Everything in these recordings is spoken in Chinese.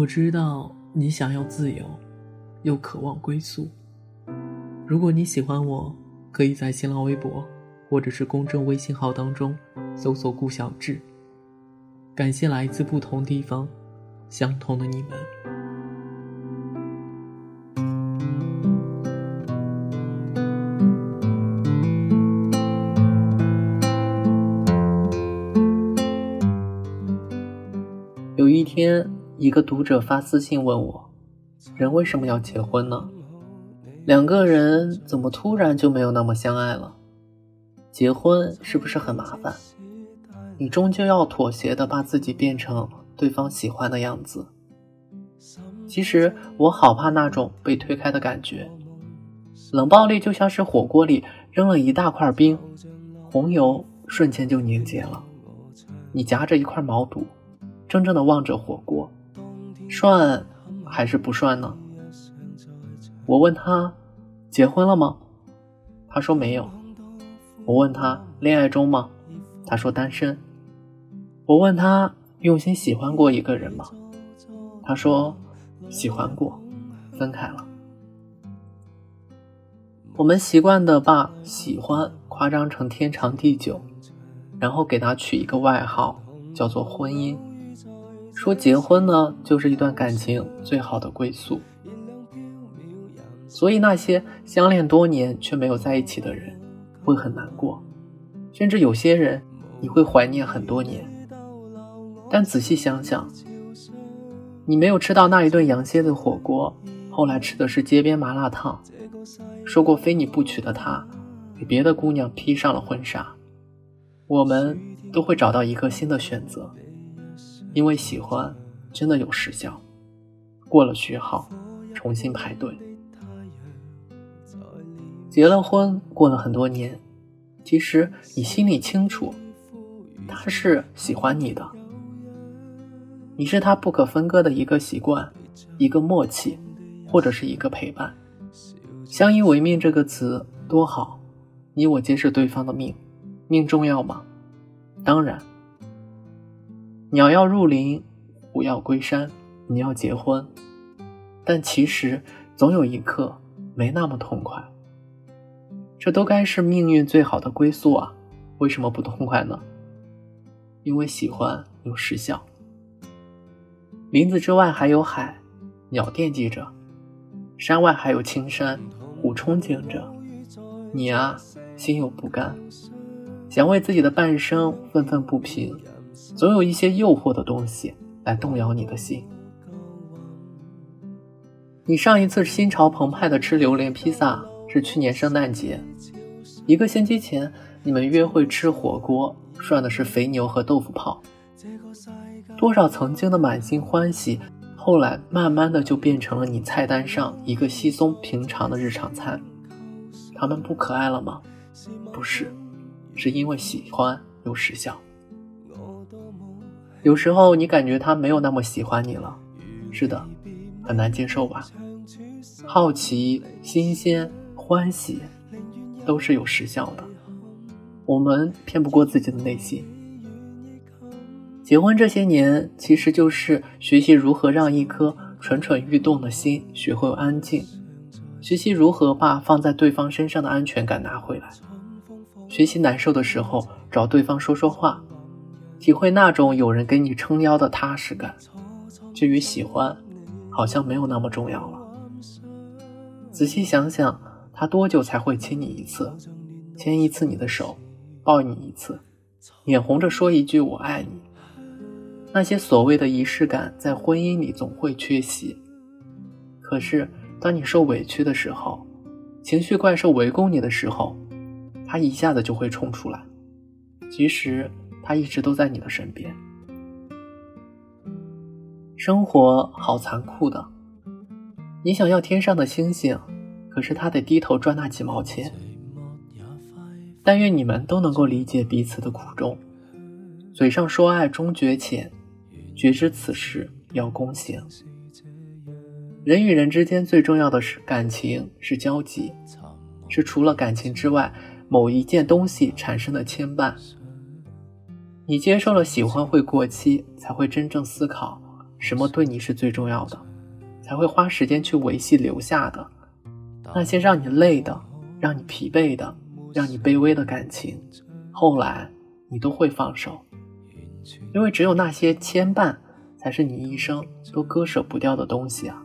我知道你想要自由，又渴望归宿。如果你喜欢我，可以在新浪微博或者是公众微信号当中搜索“顾小志”。感谢来自不同地方、相同的你们。一个读者发私信问我：“人为什么要结婚呢？两个人怎么突然就没有那么相爱了？结婚是不是很麻烦？你终究要妥协的把自己变成对方喜欢的样子。其实我好怕那种被推开的感觉，冷暴力就像是火锅里扔了一大块冰，红油瞬间就凝结了。你夹着一块毛肚，怔怔的望着火锅。”涮还是不涮呢？我问他结婚了吗？他说没有。我问他恋爱中吗？他说单身。我问他用心喜欢过一个人吗？他说喜欢过，分开了。我们习惯的把喜欢夸张成天长地久，然后给他取一个外号，叫做婚姻。说结婚呢，就是一段感情最好的归宿。所以那些相恋多年却没有在一起的人，会很难过，甚至有些人你会怀念很多年。但仔细想想，你没有吃到那一顿羊蝎子火锅，后来吃的是街边麻辣烫，说过非你不娶的他，给别的姑娘披上了婚纱，我们都会找到一个新的选择。因为喜欢真的有时效，过了序号，重新排队。结了婚，过了很多年，其实你心里清楚，他是喜欢你的，你是他不可分割的一个习惯，一个默契，或者是一个陪伴。相依为命这个词多好，你我皆是对方的命，命重要吗？当然。鸟要入林，虎要归山。你要结婚，但其实总有一刻没那么痛快。这都该是命运最好的归宿啊！为什么不痛快呢？因为喜欢有时效。林子之外还有海，鸟惦记着；山外还有青山，虎憧憬着。你啊，心有不甘，想为自己的半生愤愤不平。总有一些诱惑的东西来动摇你的心。你上一次心潮澎湃的吃榴莲披萨是去年圣诞节，一个星期前你们约会吃火锅，涮的是肥牛和豆腐泡。多少曾经的满心欢喜，后来慢慢的就变成了你菜单上一个稀松平常的日常餐。他们不可爱了吗？不是，是因为喜欢有时效。有时候你感觉他没有那么喜欢你了，是的，很难接受吧？好奇、新鲜、欢喜，都是有时效的。我们骗不过自己的内心。结婚这些年，其实就是学习如何让一颗蠢蠢欲动的心学会安静，学习如何把放在对方身上的安全感拿回来，学习难受的时候找对方说说话。体会那种有人给你撑腰的踏实感。至于喜欢，好像没有那么重要了。仔细想想，他多久才会亲你一次，牵一次你的手，抱你一次，脸红着说一句“我爱你”？那些所谓的仪式感，在婚姻里总会缺席。可是，当你受委屈的时候，情绪怪兽围攻你的时候，他一下子就会冲出来。其实。他一直都在你的身边。生活好残酷的，你想要天上的星星，可是他得低头赚那几毛钱。但愿你们都能够理解彼此的苦衷，嘴上说爱终觉浅，觉知此事要躬行。人与人之间最重要的是感情，是交集，是除了感情之外某一件东西产生的牵绊。你接受了喜欢会过期，才会真正思考什么对你是最重要的，才会花时间去维系留下的那些让你累的、让你疲惫的、让你卑微的感情，后来你都会放手，因为只有那些牵绊，才是你一生都割舍不掉的东西啊。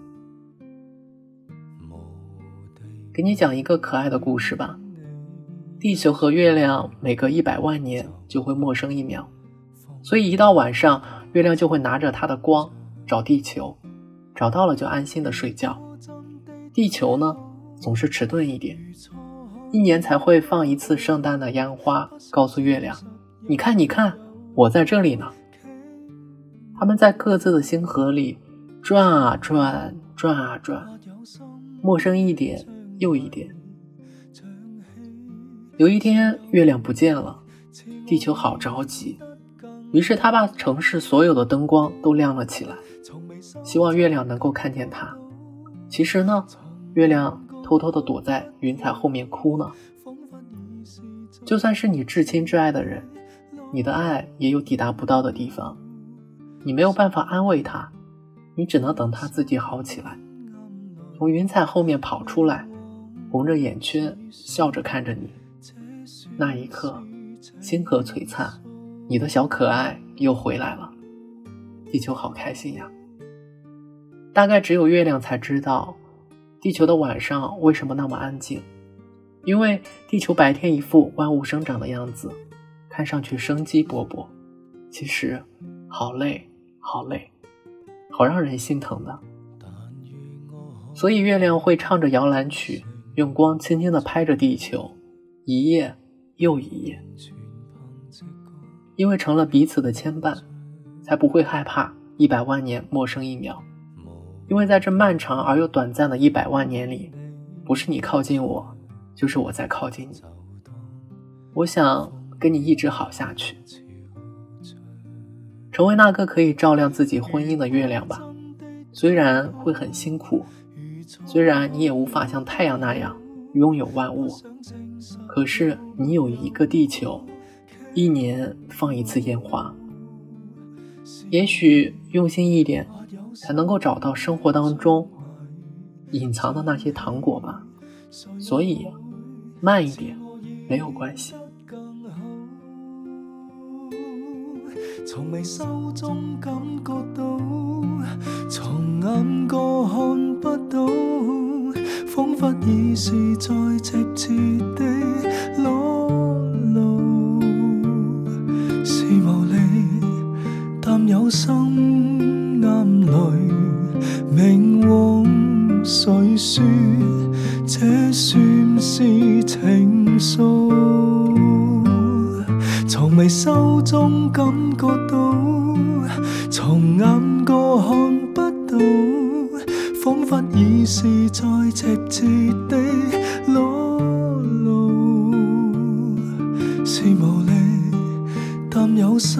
给你讲一个可爱的故事吧。地球和月亮每隔一百万年就会陌生一秒，所以一到晚上，月亮就会拿着它的光找地球，找到了就安心的睡觉。地球呢，总是迟钝一点，一年才会放一次圣诞的烟花，告诉月亮：“你看，你看，我在这里呢。”他们在各自的星河里转啊转，转啊转，陌生一点。又一点。有一天，月亮不见了，地球好着急。于是他把城市所有的灯光都亮了起来，希望月亮能够看见他。其实呢，月亮偷偷的躲在云彩后面哭呢。就算是你至亲至爱的人，你的爱也有抵达不到的地方，你没有办法安慰他，你只能等他自己好起来，从云彩后面跑出来。红着眼圈，笑着看着你。那一刻，星河璀璨，你的小可爱又回来了。地球好开心呀！大概只有月亮才知道，地球的晚上为什么那么安静。因为地球白天一副万物生长的样子，看上去生机勃勃，其实好累，好累，好让人心疼的。所以月亮会唱着摇篮曲。用光轻轻地拍着地球，一夜又一夜，因为成了彼此的牵绊，才不会害怕一百万年陌生一秒。因为在这漫长而又短暂的一百万年里，不是你靠近我，就是我在靠近你。我想跟你一直好下去，成为那个可以照亮自己婚姻的月亮吧。虽然会很辛苦。虽然你也无法像太阳那样拥有万物，可是你有一个地球，一年放一次烟花。也许用心一点，才能够找到生活当中隐藏的那些糖果吧。所以慢一点没有关系。从未收中感觉到，从眼过看不到，仿佛已是在直接地裸说？这算是情愫？从未收中感觉到，从眼角看不到，仿佛已是在直接地裸露，是无力，但有心